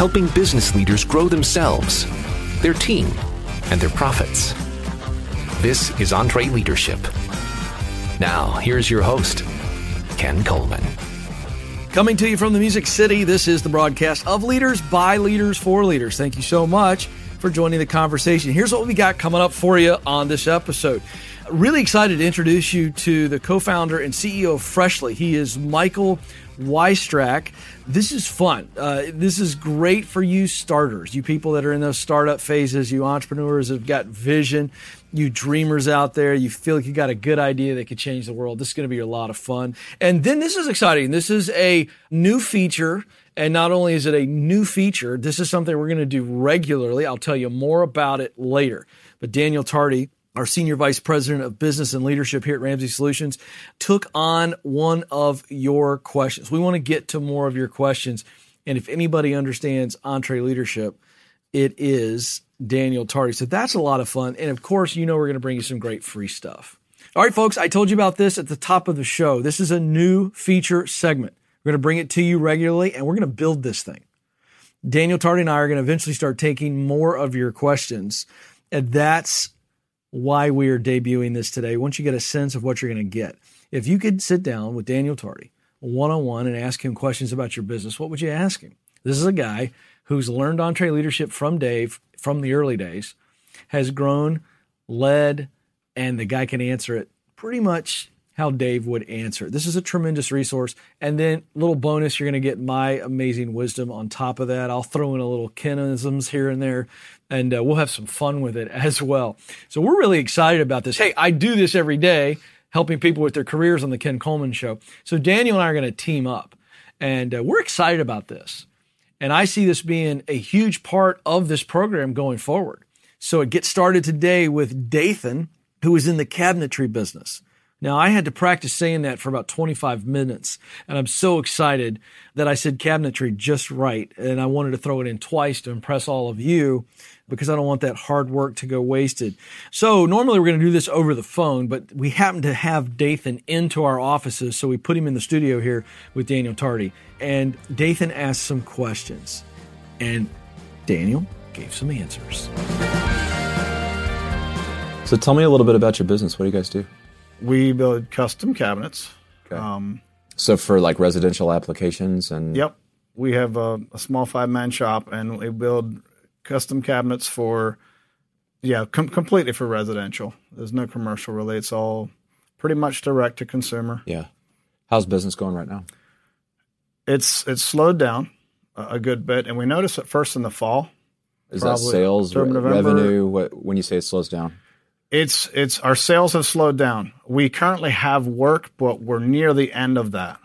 helping business leaders grow themselves, their team, and their profits. This is EntreLeadership. Now, here's your host, Ken Coleman. Coming to you from the Music City, this is the broadcast of Leaders by Leaders for Leaders. Thank you so much for joining the conversation. Here's what we got coming up for you on this episode. Really excited to introduce you to the co founder and CEO of Freshly. He is Michael Wystrach. This is fun. Uh, this is great for you starters, you people that are in those startup phases, you entrepreneurs have got vision, you dreamers out there, you feel like you got a good idea that could change the world. This is going to be a lot of fun. And then this is exciting. This is a new feature. And not only is it a new feature, this is something we're going to do regularly. I'll tell you more about it later. But Daniel Tardy, our senior vice president of business and leadership here at Ramsey Solutions, took on one of your questions. We want to get to more of your questions. And if anybody understands EntreLeadership, it is Daniel Tardy. So that's a lot of fun. And of course, you know we're going to bring you some great free stuff. All right, folks, I told you about this at the top of the show. This is a new feature segment. We're going to bring it to you regularly and we're going to build this thing. Daniel Tardy and I are going to eventually start taking more of your questions. And that's why we are debuting this today. Once you get a sense of what you're going to get, if you could sit down with Daniel Tardy one on one and ask him questions about your business, what would you ask him? This is a guy who's learned EntreLeadership from Dave from the early days, has grown, led, and the guy can answer it pretty much how Dave would answer. This is a tremendous resource. And then, little bonus, you're going to get my amazing wisdom on top of that. I'll throw in a little Kenisms here and there and uh, we'll have some fun with it as well. So we're really excited about this. Hey, I do this every day, helping people with their careers on the Ken Coleman Show. So Daniel and I are going to team up, and uh, we're excited about this. And I see this being a huge part of this program going forward. So it gets started today with Dathan, who is in the cabinetry business. Now, I had to practice saying that for about 25 minutes, and I'm so excited that I said cabinetry just right. And I wanted to throw it in twice to impress all of you because I don't want that hard work to go wasted. So normally we're going to do this over the phone, but we happen to have Dathan into our offices. So we put him in the studio here with Daniel Tardy. And Dathan asked some questions. And Daniel gave some answers. So tell me a little bit about your business. What do you guys do? We build custom cabinets. Okay. Um, so for like residential applications and yep, we have a, a small five man shop and we build custom cabinets for yeah, com- completely for residential. There's no commercial really. It's all pretty much direct to consumer. Yeah. How's business going right now? It's it's slowed down a, a good bit, and we noticed it first in the fall. Is that sales re- revenue? What, when you say it slows down? It's it's our sales have slowed down. We currently have work, but we're near the end of that.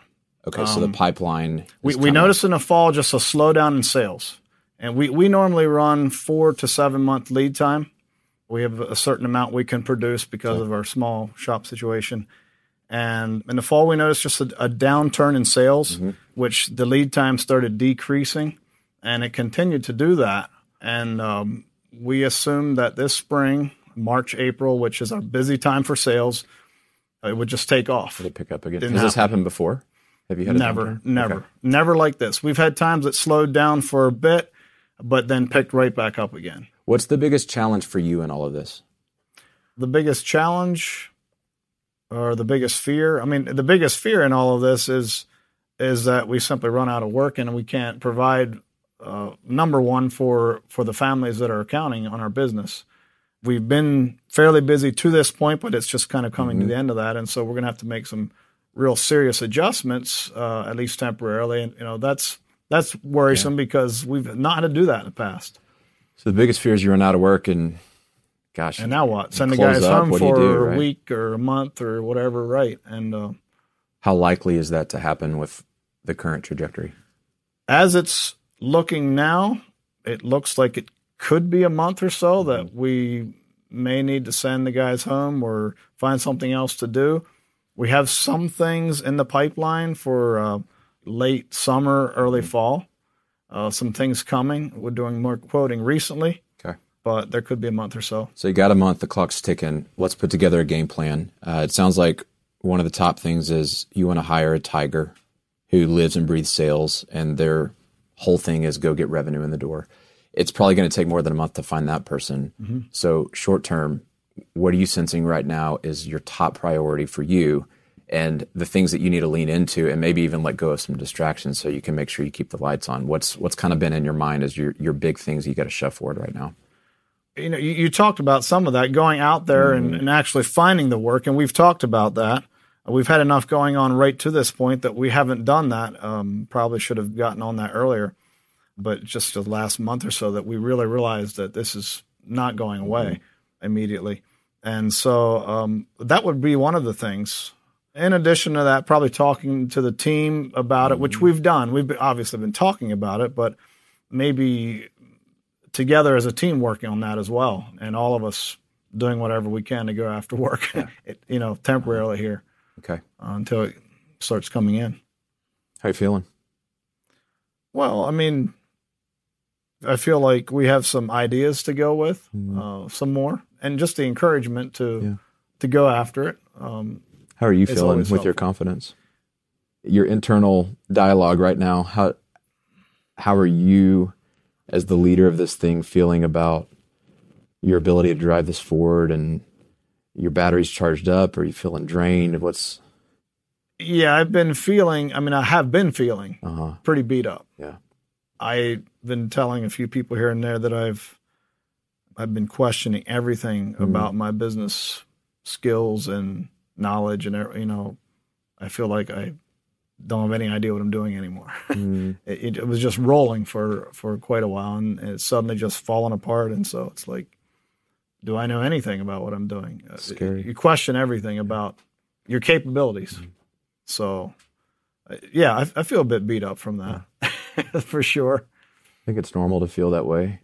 Okay, um, so the um, pipeline. We we noticed in the fall just a slowdown in sales, and we we normally run four to seven month lead time. We have a certain amount we can produce because of our small shop situation. And in the fall, we noticed just a, a downturn in sales, mm-hmm. which the lead time started decreasing, and it continued to do that. And um, we assumed that this spring March, April, which is our busy time for sales, it would just take off. Did it pick up again? Didn't Has happen. this happened before? Have you had never, never, okay. never like this? We've had times that slowed down for a bit, but then picked right back up again. What's the biggest challenge for you in all of this? The biggest challenge, or the biggest fear? I mean, the biggest fear in all of this is is that we simply run out of work and we can't provide uh, number one for for the families that are counting on our business we've been fairly busy to this point, but it's just kind of coming mm-hmm. to the end of that, and so we're going to have to make some real serious adjustments, uh, at least temporarily. And you know that's that's worrisome yeah. because we've not had to do that in the past. So the biggest fear is you run out of work and gosh. And now what? Send the guys up, home for do, right? a week or a month or whatever, right? And uh, how likely is that to happen with the current trajectory? As it's looking now, it looks like it could be a month or so that mm-hmm. we may need to send the guys home or find something else to do. We have some things in the pipeline for uh, late summer, early mm-hmm. fall. Uh, some things coming. We're doing more quoting recently. Okay. But there could be a month or so. So you got a month. The clock's ticking. Let's put together a game plan. Uh, it sounds like one of the top things is you want to hire a tiger who lives and breathes sales, and they're whole thing is go get revenue in the door. It's probably going to take more than a month to find that person. Mm-hmm. So short term, what are you sensing right now is your top priority for you and the things that you need to lean into and maybe even let go of some distractions so you can make sure you keep the lights on. What's what's kind of been in your mind as your your big things you got to shove forward right now? you know, you, you talked about some of that going out there and, and actually finding the work, and we've talked about that. We've had enough going on right to this point that we haven't done that. Um, probably should have gotten on that earlier, but just the last month or so that we really realized that this is not going mm-hmm. away immediately. And so um, that would be one of the things. In addition to that, probably talking to the team about it, which mm-hmm. we've done. We've obviously been talking about it, but maybe together as a team working on that as well, and all of us doing whatever we can to go after work, it, you know, temporarily uh-huh. here Okay. until it starts coming in. How you feeling? Well, I mean, I feel like we have some ideas to go with, uh, some more, and just the encouragement to Yeah. to go after it. Um, How are you feeling with your confidence? Your internal dialogue right now, how how are you as the leader of this thing feeling about your ability to drive this forward and your batteries charged up? Are you feeling drained? What's yeah, I've been feeling. I mean, I have been feeling uh-huh. pretty beat up. Yeah. I've been telling a few people here and there that I've I've been questioning everything Mm-hmm. about my business skills and knowledge and you know I feel like I don't have any idea what I'm doing anymore. Mm, it, it was just rolling for for quite a while and it's suddenly just fallen apart and so it's like do I know anything about what I'm doing? Uh, Scary. You question everything about your capabilities. So uh, yeah, I, I feel a bit beat up from that for sure. I think it's normal to feel that way.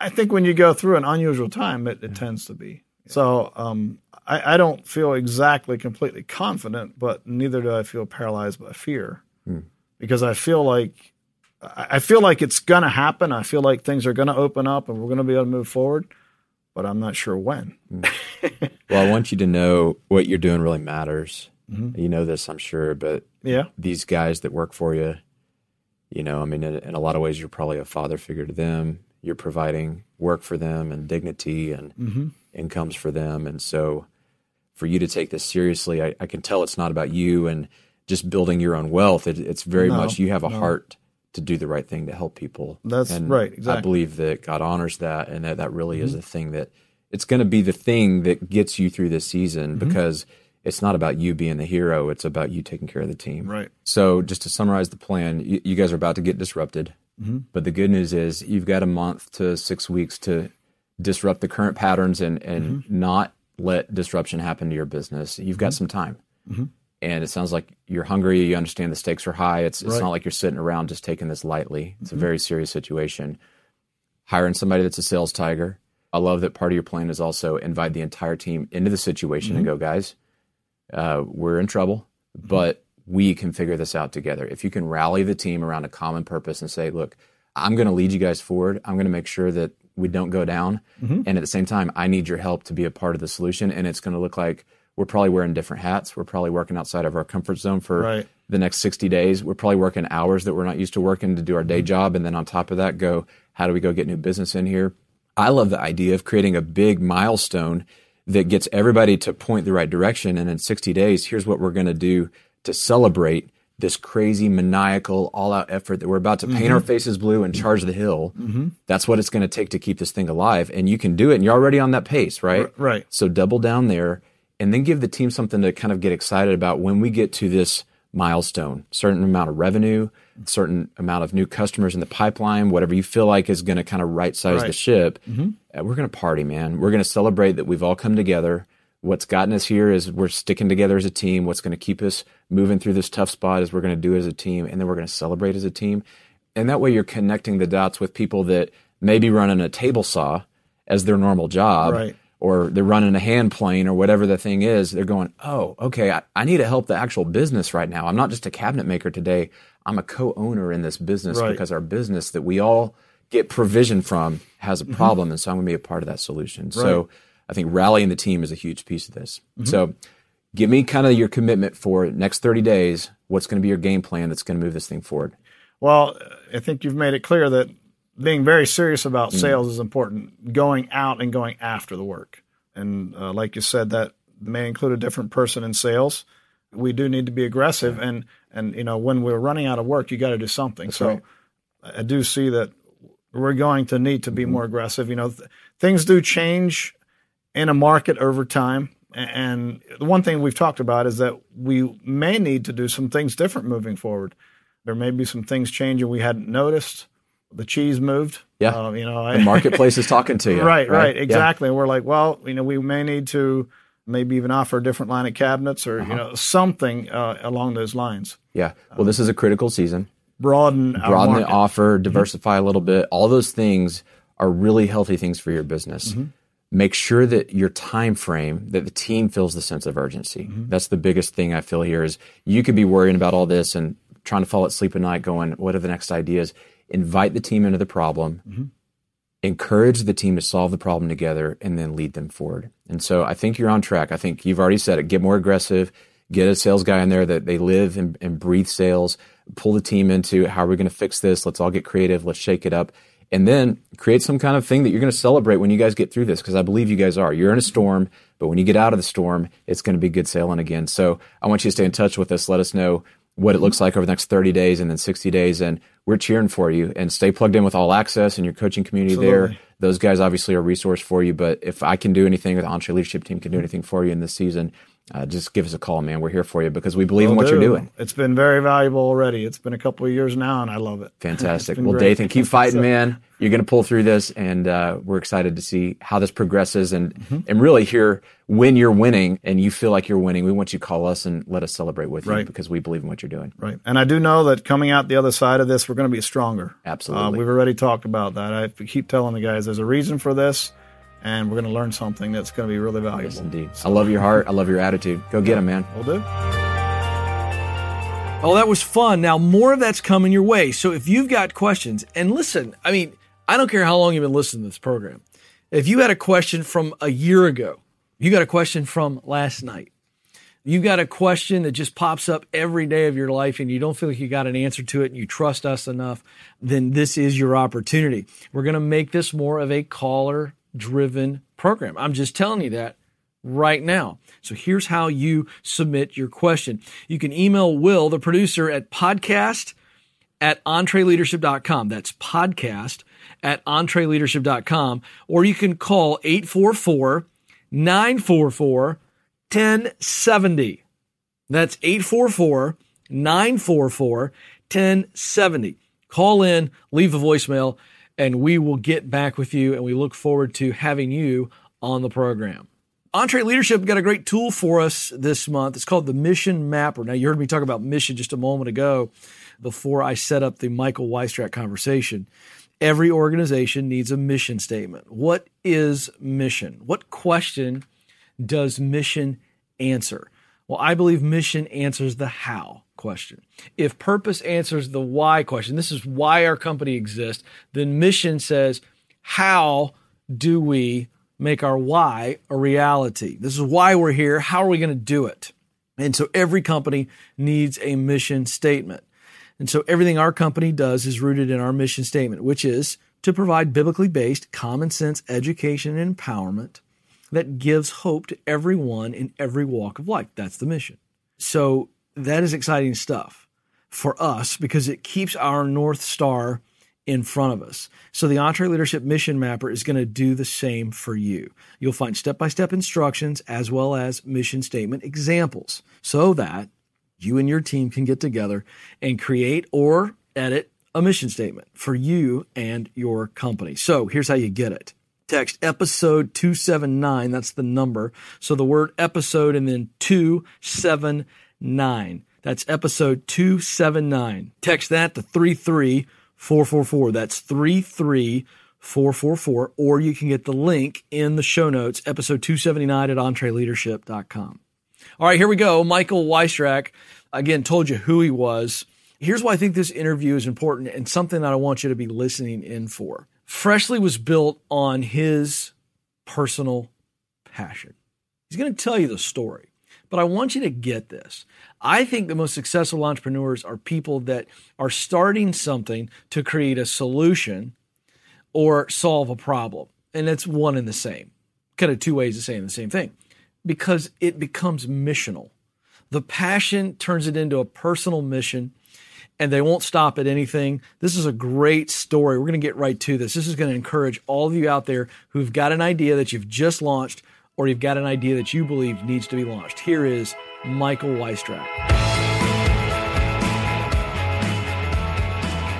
I think when you go through an unusual time, it, it tends to be. So um, I, I don't feel exactly completely confident, but neither do I feel paralyzed by fear hmm. because I feel like I I feel like it's gonna happen. I feel like things are gonna open up and we're gonna be able to move forward, but I'm not sure when. Hmm. Well, I want you to know what you're doing really matters. Mm-hmm. You know this, I'm sure, but Yeah, these guys that work for you, you know, I mean, in, a lot of ways, you're probably a father figure to them. You're providing work for them and dignity and mm-hmm. incomes for them. And so for you to take this seriously, I, I can tell it's not about you and just building your own wealth. It, it's very No, much you have a no. heart to do the right thing to help people. That's and right, I believe that God honors that and that that really is mm-hmm. a thing that it's going to be the thing that gets you through this season mm-hmm. because it's not about you being the hero. It's about you taking care of the team. right. So, just to summarize the plan, you, you guys are about to get disrupted. Mm-hmm. But the good news is you've got a month to six weeks to disrupt the current patterns and, and mm-hmm. not let disruption happen to your business. You've got mm-hmm. some time. And it sounds like you're hungry. You understand the stakes are high. It's, it's Right. not like you're sitting around just taking this lightly. It's a very serious situation. Hiring somebody that's a sales tiger. I love that part of your plan is also invite the entire team into the situation and go, guys, uh, we're in trouble, mm-hmm. but we can figure this out together. If you can rally the team around a common purpose and say, look, I'm going to lead you guys forward. I'm going to make sure that we don't go down. Mm-hmm. And at the same time, I need your help to be a part of the solution. And it's going to look like we're probably wearing different hats. We're probably working outside of our comfort zone for Right. the next 60 days. We're probably working hours that we're not used to working to do our day mm-hmm. job. And then on top of that, go, how do we go get new business in here? I love the idea of creating a big milestone that gets everybody to point the right direction. And in 60 days, here's what we're going to do to celebrate this crazy, maniacal, all out effort that we're about to paint mm-hmm. our faces blue and charge the hill. Mm-hmm. That's what it's going to take to keep this thing alive. And you can do it. And you're already on that pace, right? R- right. So double down there and then give the team something to kind of get excited about when we get to this milestone, certain amount of revenue, certain amount of new customers in the pipeline, whatever you feel like is going to kind of right size the ship. Uh, we're going to party, man. We're going to celebrate that we've all come together. What's gotten us here is we're sticking together as a team. What's going to keep us moving through this tough spot is we're going to do it as a team, and then we're going to celebrate as a team. And that way, you're connecting the dots with people that may be running a table saw as their normal job, Right. or they're running a hand plane or whatever the thing is. They're going, oh, okay, I, I need to help the actual business right now. I'm not just a cabinet maker today. I'm a co-owner in this business Right. because our business that we all get provision from has a Mm-hmm. problem, and so I'm going to be a part of that solution. So I think rallying the team is a huge piece of this. Mm-hmm. So give me kind of your commitment for next 30 days. What's going to be your game plan that's going to move this thing forward? Well, I think you've made it clear that being very serious about sales is important. Going out and going after the work, and uh, like you said, that may include a different person in sales. We do need to be aggressive, and and you know when we're running out of work, you got to do something. so right. I do see that we're going to need to be more aggressive. You know, th- things do change in a market over time. And the one thing we've talked about is that we may need to do some things different moving forward. There may be some things changing we hadn't noticed. The cheese moved. Yeah. Uh, you know, I, The marketplace is talking to you. right, right, Yeah. exactly. And we're like, well, you know, we may need to maybe even offer a different line of cabinets or Uh-huh. you know something uh, along those lines. Yeah. Well, this is a critical season. Broaden, our broaden the offer, diversify a little bit. All those things are really healthy things for your business. Make sure that your time frame, that the team feels the sense of urgency. That's the biggest thing I feel here is you could be worrying about all this and trying to fall asleep at night going, what are the next ideas? Invite the team into the problem. Encourage the team to solve the problem together and then lead them forward. And so I think you're on track. I think you've already said it. Get more aggressive. Get a sales guy in there that they live and, and breathe sales. Pull the team into how are we going to fix this? Let's all get creative. Let's shake it up. And then create some kind of thing that you're going to celebrate when you guys get through this because I believe you guys are. You're in a storm, but when you get out of the storm, it's going to be good sailing again. So I want you to stay in touch with us. Let us know what it looks like over the next 30 days and then 60 days. And we're cheering for you and stay plugged in with All Access and your coaching community there. Those guys obviously are a resource for you. But if I can do anything or the EntreLeadership Team can do anything for you in this season, uh, just give us a call, man. We're here for you because we believe in Will what you're doing. It's been very valuable already. It's been a couple of years now, and I love it. Fantastic. Well, great. Dathan, keep fighting, man. You're going to pull through this, and uh, we're excited to see how this progresses and Mm-hmm. and really hear when you're winning and you feel like you're winning. We want you to call us and let us celebrate with you Right. because we believe in what you're doing. Right. And I do know that coming out the other side of this, we're going to be stronger. Absolutely. Uh, we've already talked about that. I keep telling the guys there's a reason for this, and we're going to learn something that's going to be really valuable. Yes, indeed. I love your heart. I love your attitude. Go get them, man. We'll do. Oh, that was fun. Now, more of that's coming your way. So if you've got questions, and listen, I mean, I don't care how long you've been listening to this program. If you had a question from a year ago, you got a question from last night, you got a question that just pops up every day of your life and you don't feel like you got an answer to it and you trust us enough, then this is your opportunity. We're going to make this more of a caller driven program. I'm just telling you that right now. So here's how you submit your question. You can email Will, the producer, at podcast at entreleadership.com. That's podcast at entreleadership.com. Or you can call 844 944 1070. That's 844 944 1070. Call in, leave a voicemail, and we will get back with you. And we look forward to having you on the program. EntreLeadership got a great tool for us this month. It's called the Mission Mapper. Now, you heard me talk about mission just a moment ago before I set up the Michael Wystrach conversation. Every organization needs a mission statement. What is mission? What question does mission answer? Well, I believe mission answers the how question. If purpose answers the why question, this is why our company exists, then mission says, how do we make our why a reality? This is why we're here. How are we going to do it? And so every company needs a mission statement. And so everything our company does is rooted in our mission statement, which is to provide biblically based, common sense education and empowerment that gives hope to everyone in every walk of life. That's the mission. So that is exciting stuff for us because it keeps our North Star in front of us. So the EntreLeadership Mission Mapper is going to do the same for you. You'll find step by step instructions as well as mission statement examples so that you and your team can get together and create or edit a mission statement for you and your company. So here's how you get it. Text episode 279, that's the number. So the word episode and then 279. That's episode 279. Text that to 33444. That's 33444. Or you can get the link in the show notes, episode 279 at entreleadership.com. All right, here we go. Michael Wystrach, again, told you who he was. Here's why I think this interview is important and something that I want you to be listening in for. Freshly was built on his personal passion. He's going to tell you the story. But I want you to get this. I think the most successful entrepreneurs are people that are starting something to create a solution or solve a problem. And it's one and the same. Kind of two ways of saying the same thing because it becomes missional. The passion turns it into a personal mission and they won't stop at anything. This is a great story. We're going to get right to this. This is going to encourage all of you out there who've got an idea that you've just launched or you've got an idea that you believe needs to be launched. Here is Michael Wystrach.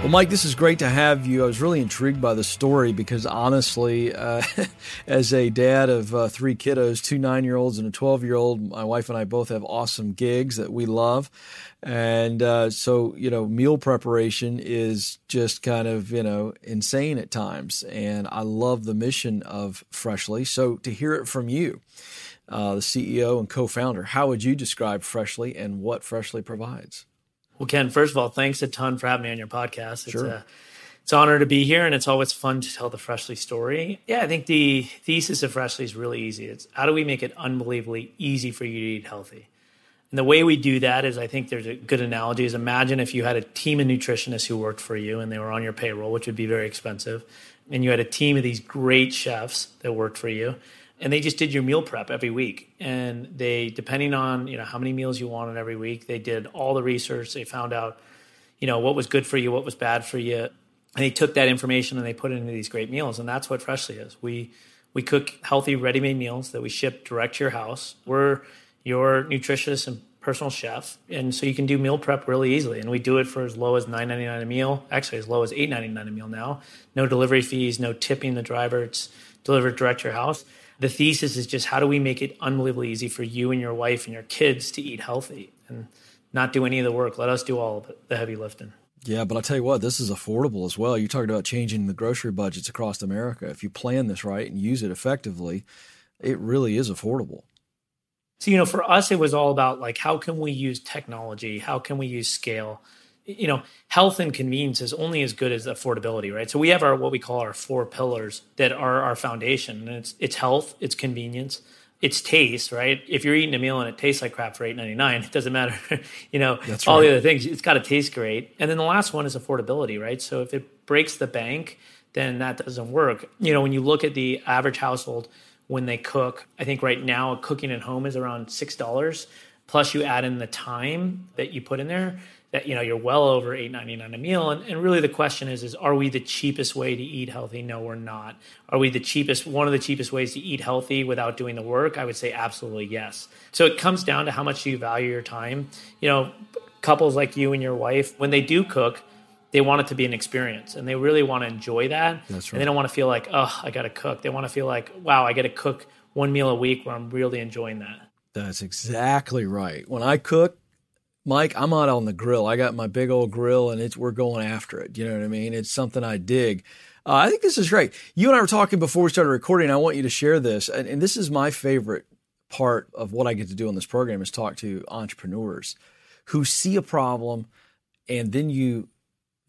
Well, Mike, this is great to have you. I was really intrigued by the story because honestly, uh, as a dad of uh, three kiddos, two nine year olds and a 12 year old, my wife and I both have awesome gigs that we love. And uh, so, you know, meal preparation is just kind of, you know, insane at times. And I love the mission of Freshly. So to hear it from you, uh, the CEO and co founder, how would you describe Freshly and what Freshly provides? Well, Ken, first of all, thanks a ton for having me on your podcast. It's sure. a it's an honor to be here, and it's always fun to tell the Freshly story. Yeah, I think the thesis of Freshly is really easy. It's how do we make it unbelievably easy for you to eat healthy? And the way we do that is, I think there's a good analogy. Is imagine if you had a team of nutritionists who worked for you, and they were on your payroll, which would be very expensive, and you had a team of these great chefs that worked for you, and they just did your meal prep every week. And they depending on you know how many meals you wanted every week they did all the research. They found out you know what was good for you what was bad for you. And they took that information and they put it into these great meals. And that's what freshly is. We we cook healthy ready-made meals that we ship direct to your house. We're your nutritionist and personal chef. And so you can do meal prep really easily. And we do it for as low as $9.99 a meal. Actually as low as $8.99 a meal now. No delivery fees no tipping the driver. It's delivered direct to your house the thesis is just how do we make it unbelievably easy for you and your wife and your kids to eat healthy and not do any of the work. Let us do all of it, the heavy lifting. Yeah, but I'll tell you what, this is affordable as well. You talked about changing the grocery budgets across America. If you plan this right and use it effectively, it really is affordable. So, you know, for us, it was all about like, how can we use technology? How can we use scale? You know, health and convenience is only as good as affordability, right? So we have our what we call our four pillars that are our foundation, and it's it's health, it's convenience, it's taste, right? If you're eating a meal and it tastes like crap for eight ninety nine, it doesn't matter, you know, That's all right. the other things. It's got to taste great, and then the last one is affordability, right? So if it breaks the bank, then that doesn't work. You know, when you look at the average household when they cook, I think right now cooking at home is around six dollars. Plus, you add in the time that you put in there that you know you're well over 8.99 a meal. And, and really the question is is are we the cheapest way to eat healthy? No we're not. Are we the cheapest one of the cheapest ways to eat healthy without doing the work? I would say absolutely yes. So it comes down to how much do you value your time. You know couples like you and your wife when they do cook they want it to be an experience and they really want to enjoy that. That's and they don't want to feel like oh i gotta cook. They want to feel like wow i gotta cook one meal a week where i'm really enjoying that. That's exactly right. When I cook, Mike, I'm out on the grill. I got my big old grill, and it's we're going after it. You know what I mean? It's something I dig. Uh, I think this is great. You and I were talking before we started recording. I want you to share this, and, and this is my favorite part of what I get to do on this program is talk to entrepreneurs who see a problem, and then you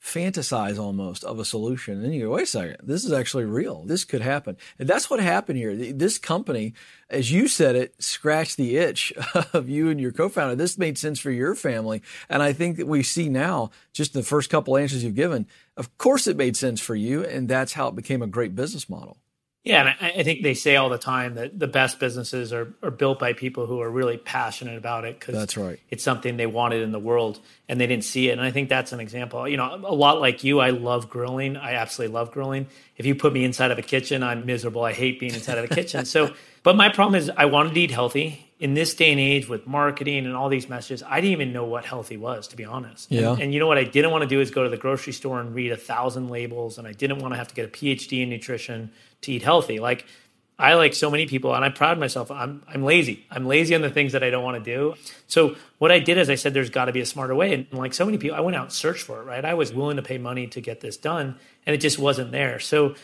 fantasize almost of a solution. And then you go, wait a second, this is actually real. This could happen. And that's what happened here. This company, as you said it, scratched the itch of you and your co-founder. This made sense for your family. And I think that we see now, just the first couple answers you've given, of course it made sense for you. And that's how it became a great business model. Yeah, and I, I think they say all the time that the best businesses are, are built by people who are really passionate about it because That's right. it's something they wanted in the world and they didn't see it. And I think that's an example. You know, a lot like you, I love grilling. I absolutely love grilling. If you put me inside of a kitchen, I'm miserable. I hate being inside of a kitchen. So, but my problem is I wanted to eat healthy. In this day and age with marketing and all these messages, I didn't even know what healthy was, to be honest. Yeah. And, and you know what I didn't want to do is go to the grocery store and read a thousand labels, and I didn't want to have to get a PhD in nutrition to eat healthy. Like I like so many people, and I proud myself. I'm I'm lazy. I'm lazy on the things that I don't want to do. So what I did is I said, "There's got to be a smarter way." And like so many people, I went out and searched for it. Right? I was willing to pay money to get this done, and it just wasn't there. So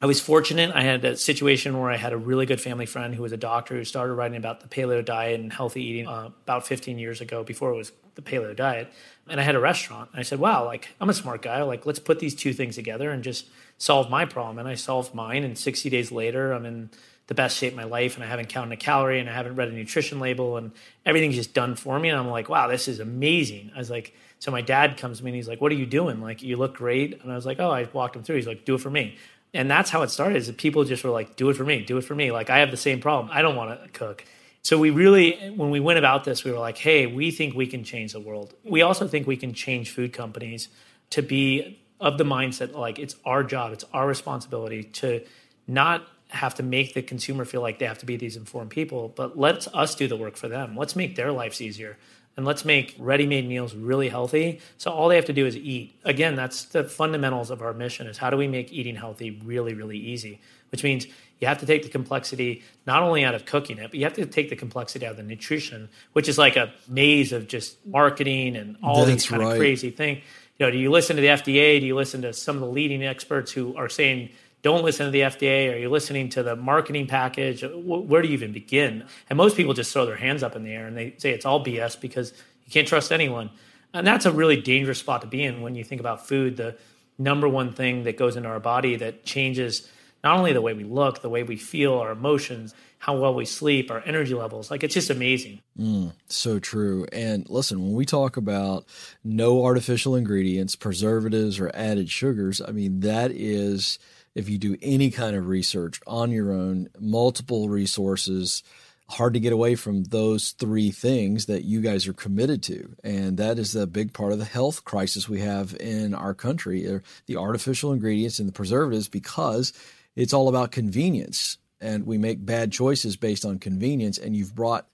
I was fortunate. I had a situation where I had a really good family friend who was a doctor who started writing about the paleo diet and healthy eating uh, about 15 years ago before it was the paleo diet. And I had a restaurant. And I said, wow, like I'm a smart guy. Like let's put these two things together and just solve my problem. And I solved mine. And 60 days later, I'm in the best shape of my life and I haven't counted a calorie and I haven't read a nutrition label and everything's just done for me. And I'm like, wow, this is amazing. I was like, so my dad comes to me and he's like, what are you doing? Like, you look great. And I was like, oh, I walked him through. He's like, do it for me. And that's how it started is people just were like, do it for me, do it for me. Like, I have the same problem. I don't want to cook. So we really, when we went about this, we were like, hey, we think we can change the world. We also think we can change food companies to be of the mindset like it's our job, it's our responsibility to not have to make the consumer feel like they have to be these informed people, but let's us do the work for them. Let's make their lives easier and let's make ready-made meals really healthy. So all they have to do is eat. Again, that's the fundamentals of our mission is how do we make eating healthy really really easy, which means you have to take the complexity not only out of cooking it, but you have to take the complexity out of the nutrition, which is like a maze of just marketing and all That's these kind right. of crazy thing You know, do you listen to the FDA? Do you listen to some of the leading experts who are saying don't listen to the FDA? Are you listening to the marketing package? Where do you even begin? And most people just throw their hands up in the air and they say it's all BS because you can't trust anyone. And that's a really dangerous spot to be in when you think about food. The number one thing that goes into our body that changes not only the way we look, the way we feel, our emotions, how well we sleep, our energy levels. Like it's just amazing. Mm, so true. And listen, when we talk about no artificial ingredients, preservatives, or added sugars, I mean, that is, if you do any kind of research on your own, multiple resources, hard to get away from those three things that you guys are committed to. And that is a big part of the health crisis we have in our country uh, the artificial ingredients and the preservatives because it's all about convenience. And we make bad choices based on convenience. And you've brought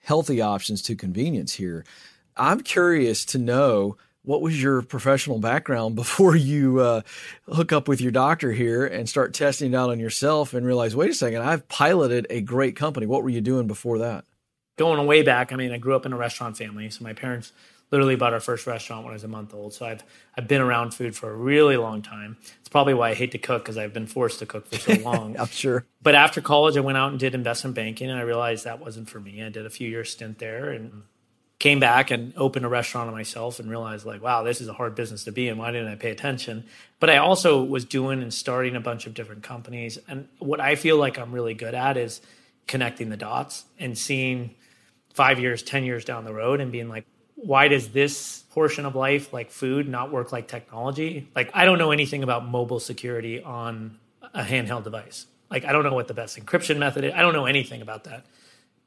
healthy options to convenience here. I'm curious to know what was your professional background before you uh, hook up with your doctor here and start testing it out on yourself and realize, wait a second, I've piloted a great company. What were you doing before that? Going way back, I mean, I grew up in a restaurant family. So my parents literally bought our first restaurant when I was a month old. So I've I've been around food for a really long time. It's probably why I hate to cook because I've been forced to cook for so long. I'm sure. But after college, I went out and did investment banking, and I realized that wasn't for me. I did a few years stint there and came back and opened a restaurant on myself and realized like, wow, this is a hard business to be in. Why didn't I pay attention? But I also was doing and starting a bunch of different companies. And what I feel like I'm really good at is connecting the dots and seeing five years, 10 years down the road and being like, why does this portion of life, like food, not work like technology? Like, I don't know anything about mobile security on a handheld device. Like, I don't know what the best encryption method is. I don't know anything about that.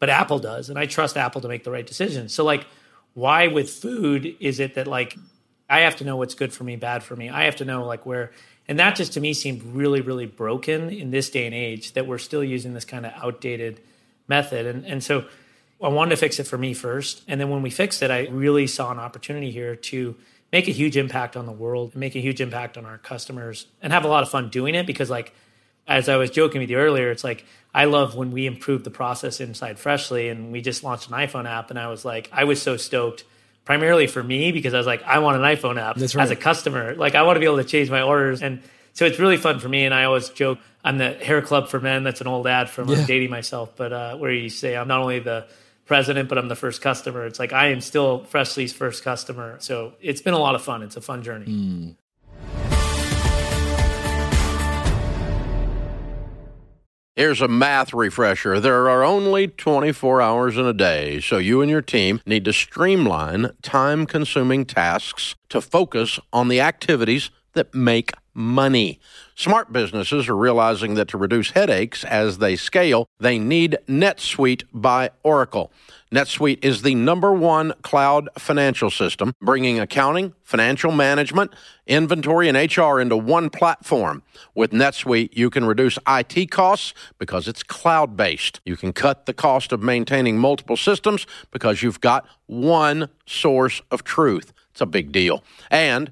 But Apple does. And I trust Apple to make the right decision. So, like, why with food is it that, like, I have to know what's good for me, bad for me? I have to know, like, where. And that just to me seemed really, really broken in this day and age that we're still using this kind of outdated method. And, and so, I wanted to fix it for me first. And then when we fixed it, I really saw an opportunity here to make a huge impact on the world, and make a huge impact on our customers, and have a lot of fun doing it because, like, as I was joking with you earlier, it's like I love when we improved the process inside Freshly and we just launched an iPhone app. And I was like, I was so stoked primarily for me because I was like, I want an iPhone app right. as a customer. Like, I want to be able to change my orders. And so it's really fun for me. And I always joke, I'm the hair club for men. That's an old ad from Yeah. Dating myself, but uh, where you say I'm not only the president, but I'm the first customer. It's like I am still Freshly's first customer. So it's been a lot of fun. It's a fun journey. Here's a math refresher. There are only 24 hours in a day, so you and your team need to streamline time consuming tasks to focus on the activities that make money. Smart businesses are realizing that to reduce headaches as they scale, they need NetSuite by Oracle. NetSuite is the number one cloud financial system, bringing accounting, financial management, inventory, and HR into one platform. With NetSuite, you can reduce IT costs because it's cloud based. You can cut the cost of maintaining multiple systems because you've got one source of truth. It's a big deal. And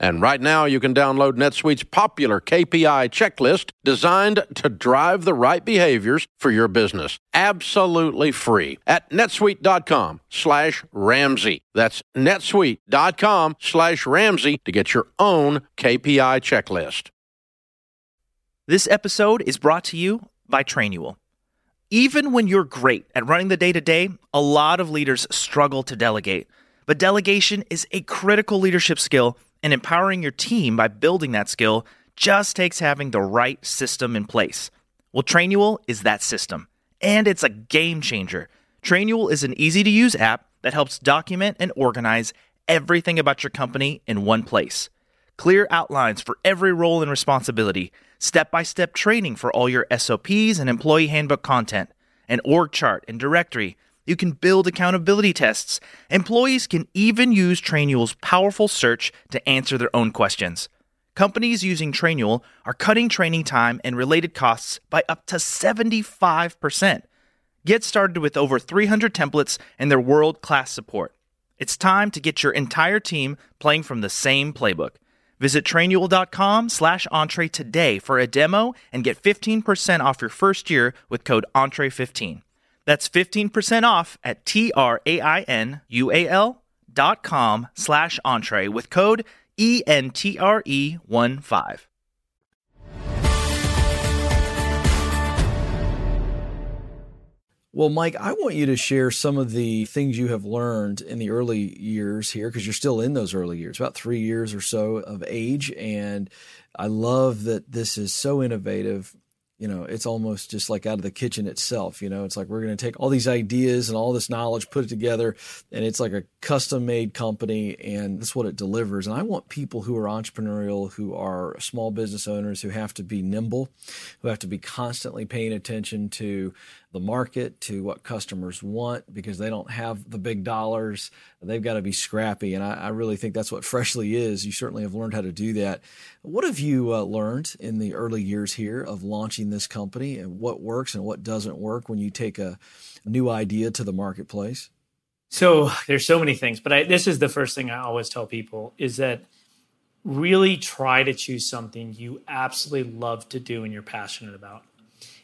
And right now, you can download NetSuite's popular KPI checklist designed to drive the right behaviors for your business. Absolutely free at netsuite.com slash Ramsey. That's netsuite.com slash Ramsey to get your own KPI checklist. This episode is brought to you by Trainual. Even when you're great at running the day to day, a lot of leaders struggle to delegate. But delegation is a critical leadership skill, and empowering your team by building that skill just takes having the right system in place. Well, Trainual is that system, and it's a game changer. Trainual is an easy to use app that helps document and organize everything about your company in one place. Clear outlines for every role and responsibility, step by step training for all your SOPs and employee handbook content, an org chart and directory. You can build accountability tests. Employees can even use Trainual's powerful search to answer their own questions. Companies using Trainual are cutting training time and related costs by up to 75%. Get started with over 300 templates and their world class support. It's time to get your entire team playing from the same playbook. Visit trainual.com slash entree today for a demo and get 15% off your first year with code entree15. That's 15% off at T-R-A-I-N-U-A-L dot com slash entree with code E-N-T-R-E-1-5. Well, Mike, I want you to share some of the things you have learned in the early years here, because you're still in those early years, about three years or so of age. And I love that this is so innovative. You know, it's almost just like out of the kitchen itself. You know, it's like we're going to take all these ideas and all this knowledge, put it together, and it's like a custom made company, and that's what it delivers. And I want people who are entrepreneurial, who are small business owners, who have to be nimble, who have to be constantly paying attention to the market to what customers want because they don't have the big dollars. They've got to be scrappy. And I, I really think that's what Freshly is. You certainly have learned how to do that. What have you uh, learned in the early years here of launching this company and what works and what doesn't work when you take a new idea to the marketplace? So there's so many things, but I, this is the first thing I always tell people is that really try to choose something you absolutely love to do and you're passionate about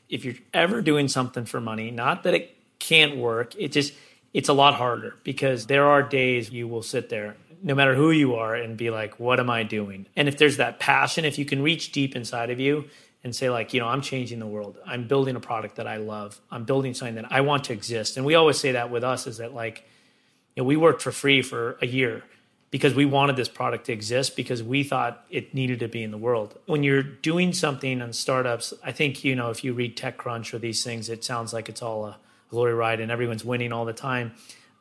if you're ever doing something for money, not that it can't work, it just it's a lot harder because there are days you will sit there no matter who you are and be like what am i doing? And if there's that passion if you can reach deep inside of you and say like you know i'm changing the world. I'm building a product that i love. I'm building something that i want to exist. And we always say that with us is that like you know we worked for free for a year because we wanted this product to exist because we thought it needed to be in the world. When you're doing something on startups, I think, you know, if you read TechCrunch or these things, it sounds like it's all a glory ride and everyone's winning all the time.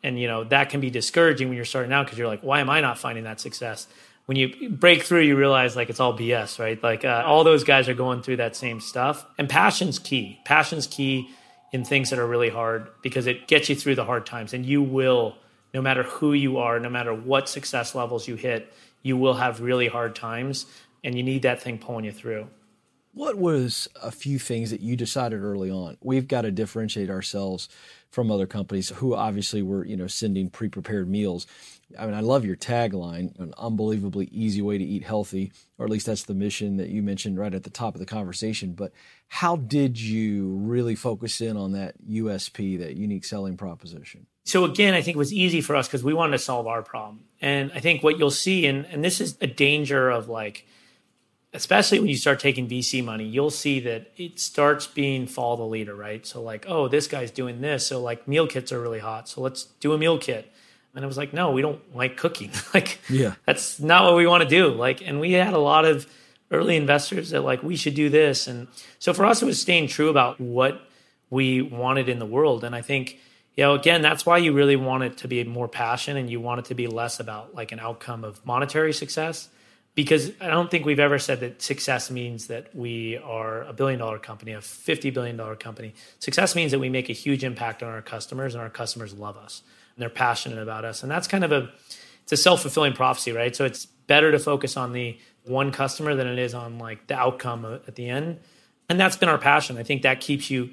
And, you know, that can be discouraging when you're starting out because you're like, why am I not finding that success? When you break through, you realize like it's all BS, right? Like uh, all those guys are going through that same stuff. And passion's key. Passion's key in things that are really hard because it gets you through the hard times and you will no matter who you are, no matter what success levels you hit, you will have really hard times and you need that thing pulling you through. What was a few things that you decided early on? We've got to differentiate ourselves from other companies who obviously were, you know, sending pre-prepared meals. I mean, I love your tagline, an unbelievably easy way to eat healthy, or at least that's the mission that you mentioned right at the top of the conversation. But how did you really focus in on that USP, that unique selling proposition? So again, I think it was easy for us because we wanted to solve our problem. And I think what you'll see, and, and this is a danger of like, especially when you start taking VC money, you'll see that it starts being follow the leader, right? So like, oh, this guy's doing this. So like meal kits are really hot. So let's do a meal kit. And I was like, no, we don't like cooking. like, yeah, that's not what we want to do. Like, and we had a lot of early investors that like, we should do this. And so for us, it was staying true about what we wanted in the world. And I think, you know, again, that's why you really want it to be more passion and you want it to be less about like an outcome of monetary success. Because I don't think we've ever said that success means that we are a billion dollar company, a $50 billion company. Success means that we make a huge impact on our customers and our customers love us and they're passionate about us. And that's kind of a, it's a self fulfilling prophecy, right? So it's better to focus on the one customer than it is on like the outcome at the end. And that's been our passion. I think that keeps you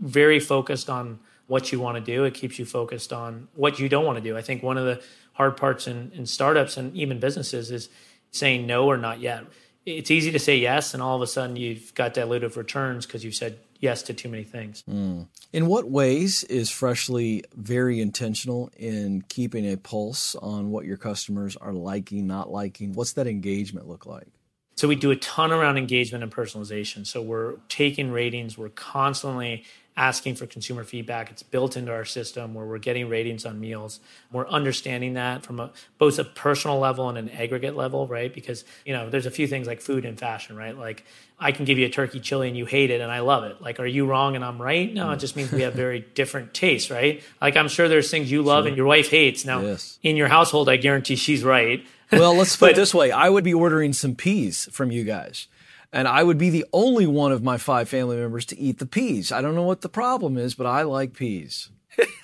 very focused on what you want to do. It keeps you focused on what you don't want to do. I think one of the hard parts in, in startups and even businesses is saying no or not yet. It's easy to say yes, and all of a sudden you've got dilutive returns because you've said yes to too many things. Mm. In what ways is Freshly very intentional in keeping a pulse on what your customers are liking, not liking? What's that engagement look like? So we do a ton around engagement and personalization. So we're taking ratings, we're constantly asking for consumer feedback. It's built into our system where we're getting ratings on meals. We're understanding that from a, both a personal level and an aggregate level, right? Because, you know, there's a few things like food and fashion, right? Like I can give you a turkey chili and you hate it and I love it. Like, are you wrong and I'm right? No, it just means we have very different tastes, right? Like I'm sure there's things you love sure. and your wife hates. Now, yes. in your household, I guarantee she's right. Well, let's put it this way. I would be ordering some peas from you guys and I would be the only one of my five family members to eat the peas. I don't know what the problem is, but I like peas.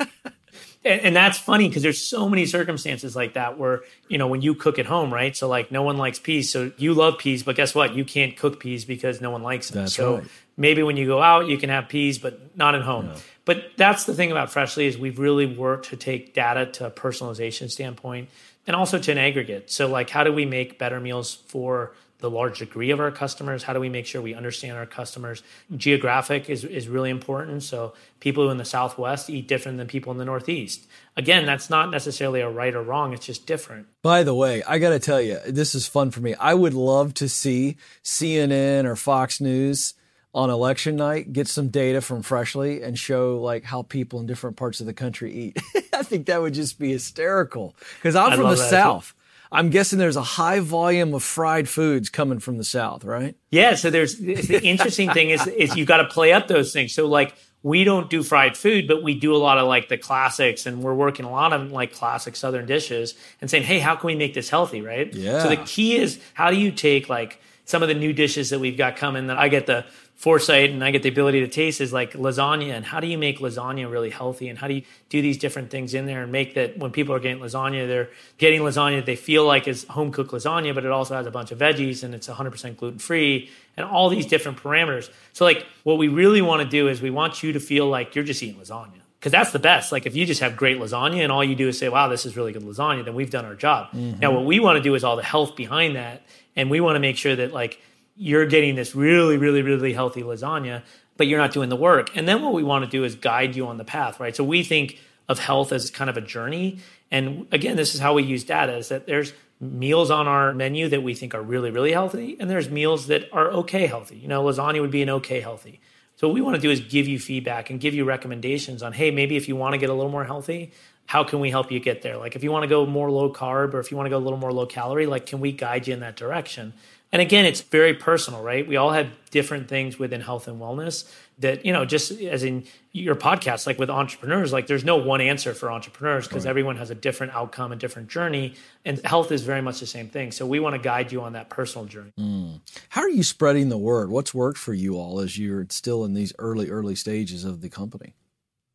and, and, that's funny because there's so many circumstances like that where you know when you cook at home, right? So like no one likes peas, so you love peas, but guess what? You can't cook peas because no one likes them. That's so right. maybe when you go out, you can have peas, but not at home. No. But that's the thing about Freshly is we've really worked to take data to a personalization standpoint and also to an aggregate. So like how do we make better meals for the large degree of our customers? How do we make sure we understand our customers? Geographic is, is really important. So people who in the Southwest eat different than people in the Northeast. Again, that's not necessarily a right or wrong. It's just different. By the way, I got to tell you, this is fun for me. I would love to see CNN or Fox News on election night get some data from Freshly and show like how people in different parts of the country eat. I think that would just be hysterical because I'm I from the South. I'm guessing there's a high volume of fried foods coming from the South, right? Yeah. So there's the interesting thing is is you've got to play up those things. So like we don't do fried food, but we do a lot of like the classics, and we're working a lot of like classic Southern dishes and saying, hey, how can we make this healthy, right? Yeah. So the key is how do you take like some of the new dishes that we've got coming that I get the foresight and I get the ability to taste is like lasagna and how do you make lasagna really healthy and how do you do these different things in there and make that when people are getting lasagna they're getting lasagna that they feel like is home cooked lasagna but it also has a bunch of veggies and it's 100% gluten free and all these different parameters so like what we really want to do is we want you to feel like you're just eating lasagna because that's the best. Like if you just have great lasagna and all you do is say, "Wow, this is really good lasagna," then we've done our job. Mm-hmm. Now, what we want to do is all the health behind that, and we want to make sure that like you're getting this really, really, really healthy lasagna, but you're not doing the work. And then what we want to do is guide you on the path, right? So we think of health as kind of a journey. And again, this is how we use data is that there's meals on our menu that we think are really, really healthy, and there's meals that are okay healthy. You know, lasagna would be an okay healthy. So what we want to do is give you feedback and give you recommendations on, hey, maybe if you want to get a little more healthy, how can we help you get there? Like if you want to go more low carb or if you want to go a little more low calorie, like can we guide you in that direction? And again, it's very personal, right? We all have different things within health and wellness that, you know, just as in your podcast, like with entrepreneurs, like there's no one answer for entrepreneurs because right. everyone has a different outcome, a different journey. And health is very much the same thing. So we want to guide you on that personal journey. Mm. How are you spreading the word? What's worked for you all as you're still in these early, early stages of the company?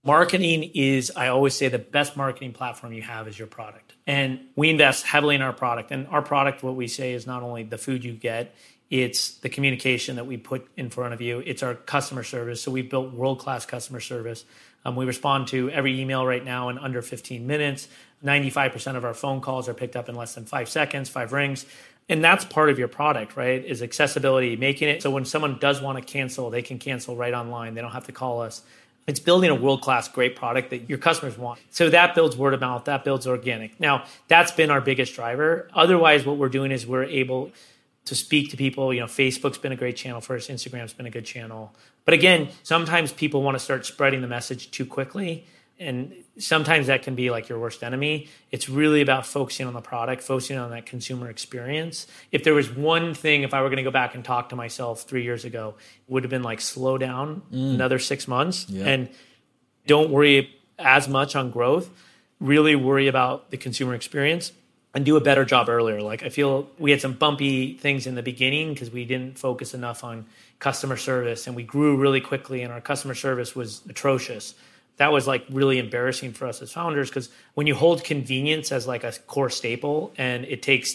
Marketing is, I always say, the best marketing platform you have is your product. And we invest heavily in our product. And our product, what we say, is not only the food you get, it's the communication that we put in front of you, it's our customer service. So we've built world class customer service. Um, we respond to every email right now in under 15 minutes. 95% of our phone calls are picked up in less than five seconds, five rings. And that's part of your product, right? Is accessibility, making it so when someone does want to cancel, they can cancel right online. They don't have to call us. It's building a world class, great product that your customers want. So that builds word of mouth, that builds organic. Now, that's been our biggest driver. Otherwise, what we're doing is we're able to speak to people. You know, Facebook's been a great channel for us, Instagram's been a good channel. But again, sometimes people want to start spreading the message too quickly and sometimes that can be like your worst enemy. It's really about focusing on the product, focusing on that consumer experience. If there was one thing, if I were going to go back and talk to myself three years ago, it would have been like slow down mm. another six months yeah. and don't worry as much on growth. Really worry about the consumer experience and do a better job earlier. Like I feel we had some bumpy things in the beginning because we didn't focus enough on customer service and we grew really quickly and our customer service was atrocious that was like really embarrassing for us as founders because when you hold convenience as like a core staple and it takes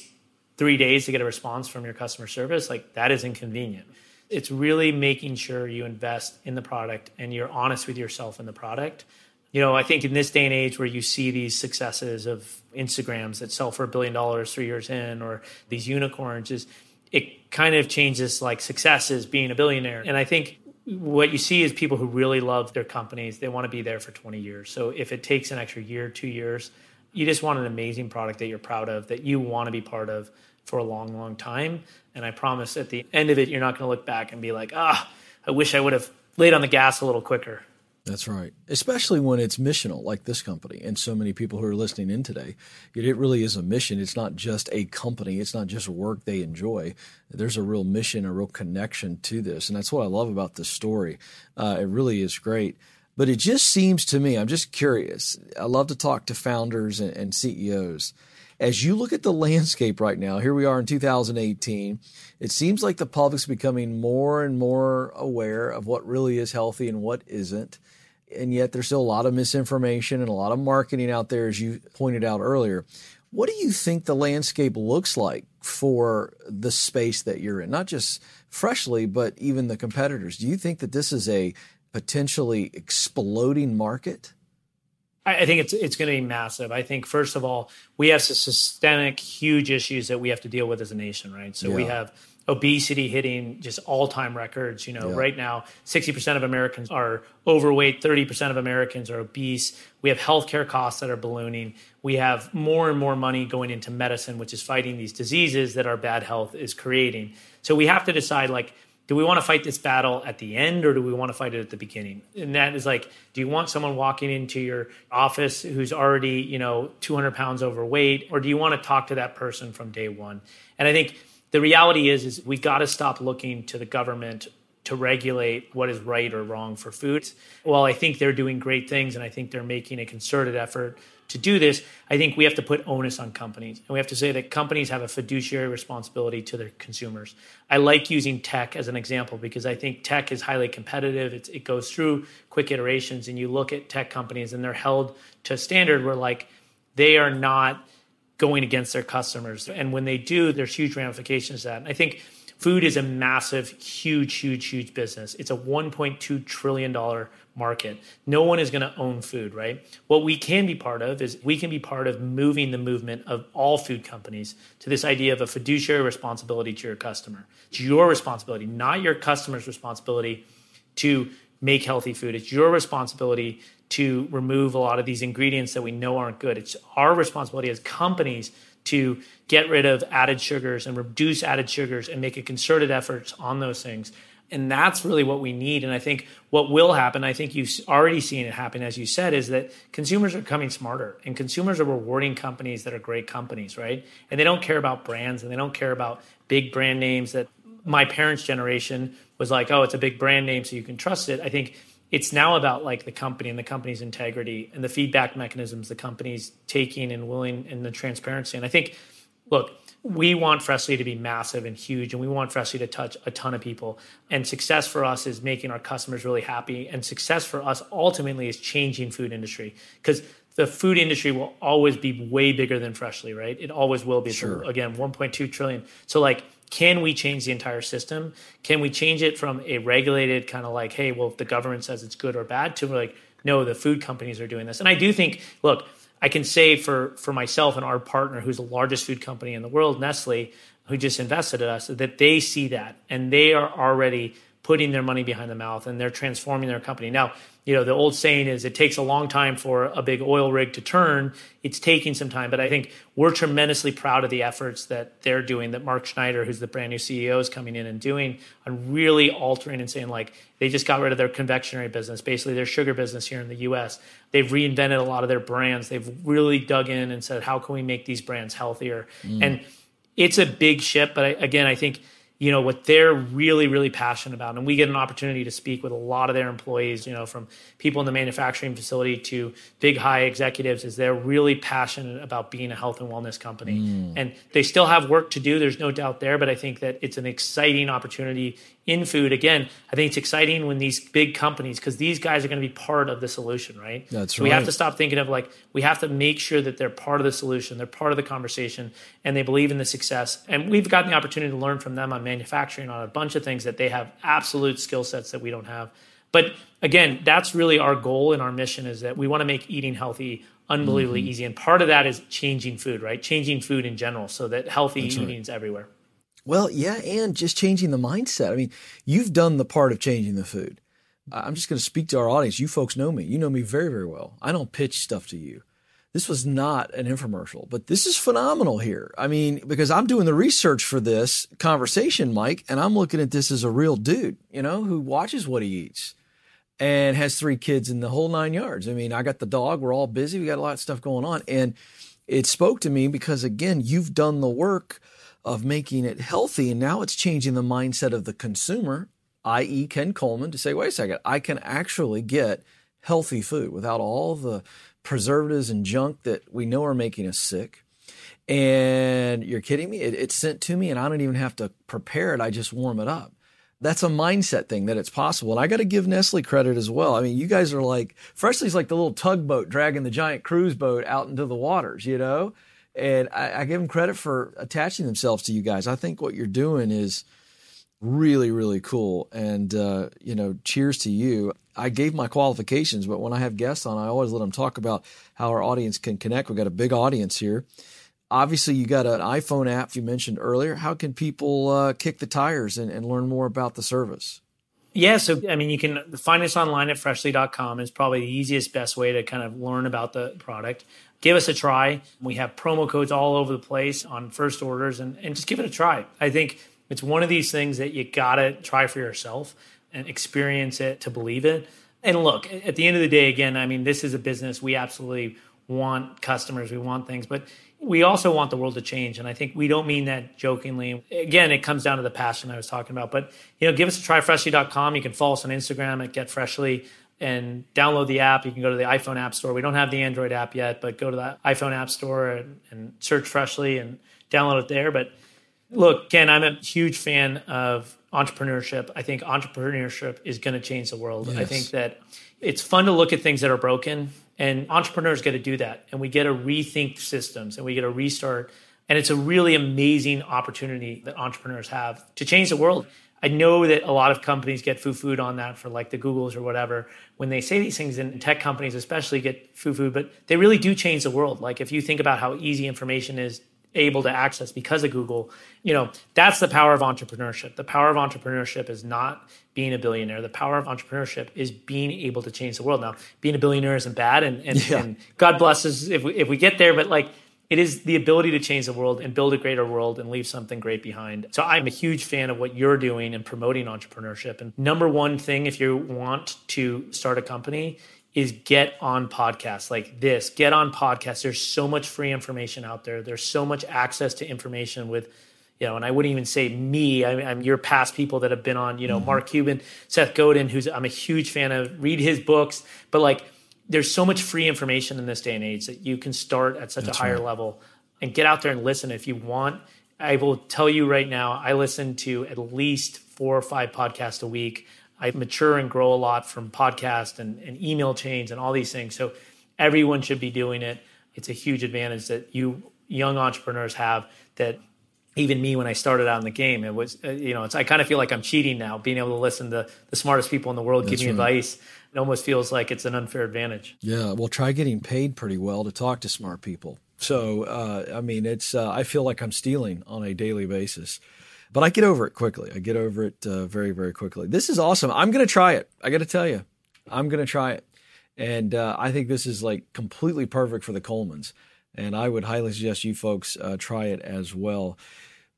three days to get a response from your customer service, like that is inconvenient. It's really making sure you invest in the product and you're honest with yourself in the product. You know, I think in this day and age where you see these successes of Instagrams that sell for a billion dollars three years in, or these unicorns, is it kind of changes like success as being a billionaire. And I think what you see is people who really love their companies they want to be there for 20 years so if it takes an extra year two years You just want an amazing product that you're proud of, that you want to be part of for a long, long time. And I promise at the end of it, you're not going to look back and be like, ah, I wish I would have laid on the gas a little quicker. That's right. Especially when it's missional, like this company, and so many people who are listening in today. It really is a mission. It's not just a company, it's not just work they enjoy. There's a real mission, a real connection to this. And that's what I love about this story. Uh, it really is great. But it just seems to me, I'm just curious. I love to talk to founders and, and CEOs. As you look at the landscape right now, here we are in 2018, it seems like the public's becoming more and more aware of what really is healthy and what isn't and yet there's still a lot of misinformation and a lot of marketing out there, as you pointed out earlier. What do you think the landscape looks like for the space that you're in? Not just freshly, but even the competitors. Do you think that this is a potentially exploding market? I think it's it's going to be massive. I think first of all, we have systemic, huge issues that we have to deal with as a nation, right? So yeah. we have obesity hitting just all-time records you know yeah. right now 60% of americans are overweight 30% of americans are obese. We have healthcare costs that are ballooning. We have more and more money going into medicine which is fighting these diseases that our bad health is creating. So we have to decide like do we want to fight this battle at the end or do we want to fight it at the beginning? And that is like do you want someone walking into your office who's already you know 200 pounds overweight or do you want to talk to that person from day one? And i think the reality is is we got to stop looking to the government to regulate what is right or wrong for food. While I think they're doing great things and I think they're making a concerted effort to do this, I think we have to put onus on companies. And we have to say that companies have a fiduciary responsibility to their consumers. I like using tech as an example because I think tech is highly competitive. It's, it goes through quick iterations, and you look at tech companies and they're held to a standard where, like, they are not going against their customers. And when they do, there's huge ramifications to that. And I think food is a massive, huge, huge, huge business. It's a $1.2 trillion market. No one is going to own food, right? What we can be part of is we can be part of moving the movement of all food companies to this idea of a fiduciary responsibility to your customer. It's your responsibility, not your customer's responsibility to make healthy food. It's your responsibility to remove a lot of these ingredients that we know aren't good. It's our responsibility as companies to get rid of added sugars and reduce added sugars and make a concerted effort on those things. And that's really what we need. And I think what will happen, I think you've already seen it happen, as you said, is that consumers are coming smarter and consumers are rewarding companies that are great companies, right? And they don't care about brands and they don't care about big brand names that my parents' generation was like, oh, it's a big brand name, so you can trust it. I think it's now about like the company and the company's integrity and the feedback mechanisms the company's taking and willing and the transparency. And I think, look, we want Freshly to be massive and huge, and we want Freshly to touch a ton of people. And success for us is making our customers really happy. And success for us ultimately is changing food industry because the food industry will always be way bigger than Freshly, right? It always will be. Sure. So again, 1.2 trillion. So like can we change the entire system? Can we change it from a regulated kind of like, hey, well, if the government says it's good or bad, to like, no, the food companies are doing this. And I do think, look, I can say for for myself and our partner, who's the largest food company in the world, Nestle, who just invested in us, that they see that and they are already putting their money behind the mouth and they're transforming their company. Now, you know, the old saying is it takes a long time for a big oil rig to turn. It's taking some time, but I think we're tremendously proud of the efforts that they're doing, that Mark Schneider, who's the brand new CEO, is coming in and doing on really altering and saying, like, they just got rid of their confectionery business, basically their sugar business here in the US. They've reinvented a lot of their brands. They've really dug in and said, how can we make these brands healthier? Mm. And it's a big ship, but I, again, I think you know what they're really really passionate about. And we get an opportunity to speak with a lot of their employees you know from people in the manufacturing facility to big high executives is they're really passionate about being a health and wellness company. Mm. and they still have work to do there's no doubt there but i think that it's an exciting opportunity in food. Again i think it's exciting when these big companies because these guys are going to be part of the solution right? That's so right we have to stop thinking of like we have to make sure that they're part of the solution they're part of the conversation and they believe in the success. And we've gotten the opportunity to learn from them on manufacturing on a bunch of things that they have absolute skill sets that we don't have but again that's really our goal and our mission is that we want to make eating healthy unbelievably mm-hmm. easy and part of that is changing food right changing food in general so that healthy that's eating right. is everywhere well, yeah, and just changing the mindset. I mean, you've done the part of changing the food. I'm just going to speak to our audience. You folks know me. You know me very, very well. I don't pitch stuff to you. This was not an infomercial, but this is phenomenal here. I mean, because I'm doing the research for this conversation, Mike, and I'm looking at this as a real dude, you know, who watches what he eats and has three kids in the whole nine yards. I mean, I got the dog. We're all busy. We got a lot of stuff going on. And it spoke to me because, again, you've done the work of making it healthy. And now it's changing the mindset of the consumer, i.e., Ken Coleman, to say, wait a second, I can actually get healthy food without all the preservatives and junk that we know are making us sick. And you're kidding me? It, it's sent to me and I don't even have to prepare it. I just warm it up. That's a mindset thing that it's possible. And I got to give Nestle credit as well. I mean, you guys are like, Freshly's like the little tugboat dragging the giant cruise boat out into the waters, you know? And I, I give them credit for attaching themselves to you guys. I think what you're doing is really, really cool. And, uh, you know, cheers to you. I gave my qualifications, but when I have guests on, I always let them talk about how our audience can connect. We've got a big audience here. Obviously, you got an iPhone app you mentioned earlier. How can people uh, kick the tires and, and learn more about the service? Yeah, so I mean, you can find us online at freshly.com. It's probably the easiest, best way to kind of learn about the product. Give us a try. We have promo codes all over the place on first orders and, and just give it a try. I think it's one of these things that you gotta try for yourself and experience it to believe it. And look, at the end of the day, again, I mean, this is a business. We absolutely want customers, we want things, but we also want the world to change. And I think we don't mean that jokingly. Again, it comes down to the passion I was talking about. But you know, give us a try freshly.com. You can follow us on Instagram at getfreshly and download the app. You can go to the iPhone App Store. We don't have the Android app yet, but go to the iPhone App Store and, and search Freshly and download it there. But look, Ken, I'm a huge fan of entrepreneurship. I think entrepreneurship is going to change the world. Yes. I think that it's fun to look at things that are broken, and entrepreneurs get to do that. And we get to rethink systems and we get to restart. And it's a really amazing opportunity that entrepreneurs have to change the world. I know that a lot of companies get foo food on that for like the Googles or whatever when they say these things, and tech companies especially get foo food, but they really do change the world. Like if you think about how easy information is able to access because of Google. You know, that's the power of entrepreneurship. The power of entrepreneurship is not being a billionaire. The power of entrepreneurship is being able to change the world. Now, being a billionaire isn't bad, and, and, yeah. and God bless us if we, if we get there, but like, it is the ability to change the world and build a greater world and leave something great behind. So I'm a huge fan of what you're doing and promoting entrepreneurship. And number one thing, if you want to start a company, is get on podcasts like this. Get on podcasts. There's so much free information out there. There's so much access to information with, you know, and I wouldn't even say me. I, am your past people that have been on, you know, mm-hmm. Mark Cuban, Seth Godin, who's I'm a huge fan of. Read his books, but like, there's so much free information in this day and age that you can start at such That's a higher right. level and get out there and listen if you want. I will tell you right now, I listen to at least four or five podcasts a week. I mature and grow a lot from podcast and, and email chains and all these things. So everyone should be doing it. It's a huge advantage that you young entrepreneurs have that even me when I started out in the game, it was, uh, you know, it's, I kind of feel like I'm cheating now, being able to listen to the smartest people in the world That's me right. advice. It almost feels like it's an unfair advantage. Yeah. Well, try getting paid pretty well to talk to smart people. So, uh, I mean, it's, uh, I feel like I'm stealing on a daily basis but I get over it quickly. I get over it uh, very, very quickly. This is awesome. I'm going to try it. I got to tell you, I'm going to try it. And uh, I think this is like completely perfect for the Colemans. And I would highly suggest you folks uh, try it as well.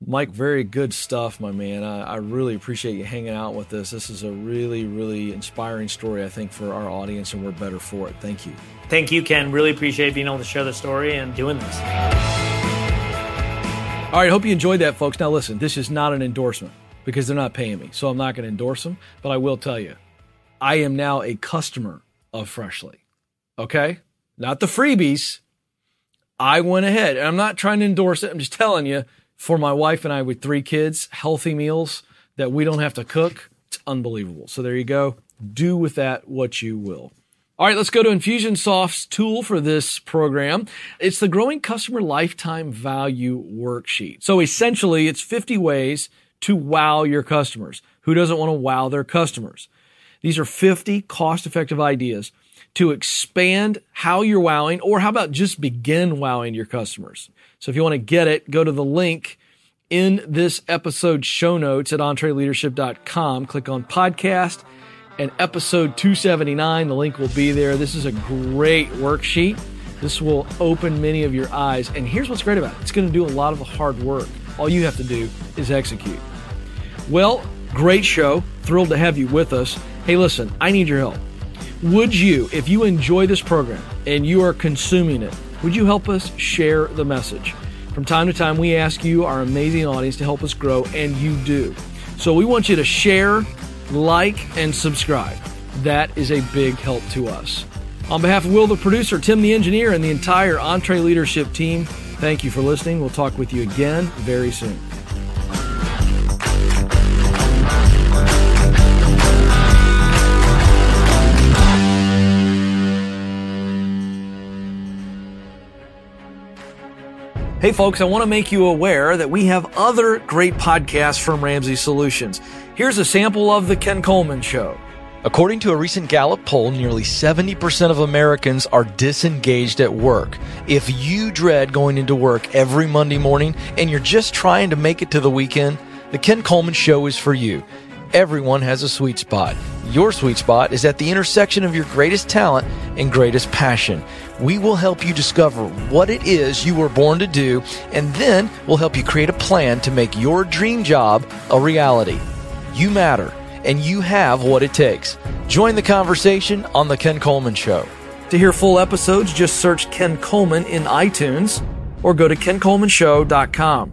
Mike, very good stuff, my man. I, I, really appreciate you hanging out with us. This is a really, really inspiring story, I think, for our audience, and we're better for it. Thank you. Thank you, Ken. Really appreciate being able to share the story and doing this. All right, hope you enjoyed that, folks. Now, listen, this is not an endorsement because they're not paying me, so I'm not going to endorse them. But I will tell you, I am now a customer of Freshly. Okay, not the freebies. I went ahead, and I'm not trying to endorse it. I'm just telling you, for my wife and I with three kids, healthy meals that we don't have to cook. It's unbelievable. So there you go. Do with that what you will. All right, let's go to Infusionsoft's tool for this program. It's the Growing Customer Lifetime Value Worksheet. So essentially, it's 50 ways to wow your customers. Who doesn't want to wow their customers? These are 50 cost effective ideas to expand how you're wowing, or how about just begin wowing your customers? So if you want to get it, go to the link in this episode show notes at entreleadership.com. Click on podcast and episode 279. The link will be there. This is a great worksheet This will open many of your eyes. And here's what's great about it it's going to do a lot of the hard work. All you have to do is execute. Well, great show. Thrilled to have you with us. Hey, listen, I need your help. Would you, if you enjoy this program and you are consuming it, would you help us share the message? From time to time, we ask you, our amazing audience, to help us grow, and you do. So we want you to share, like, and subscribe. That is a big help to us. On behalf of Will, the producer, Tim, the engineer, and the entire EntreLeadership team, thank you for listening. We'll talk with you again very soon. Hey, folks, I want to make you aware that we have other great podcasts from Ramsey Solutions. Here's a sample of The Ken Coleman Show. According to a recent Gallup poll, nearly 70% of Americans are disengaged at work. If you dread going into work every Monday morning and you're just trying to make it to the weekend, The Ken Coleman Show is for you. Everyone has a sweet spot. Your sweet spot is at the intersection of your greatest talent and greatest passion. We will help you discover what it is you were born to do, and then we'll help you create a plan to make your dream job a reality. You matter, and you have what it takes. Join the conversation on The Ken Coleman Show. To hear full episodes, just search Ken Coleman in iTunes or go to kencolemanshow.com.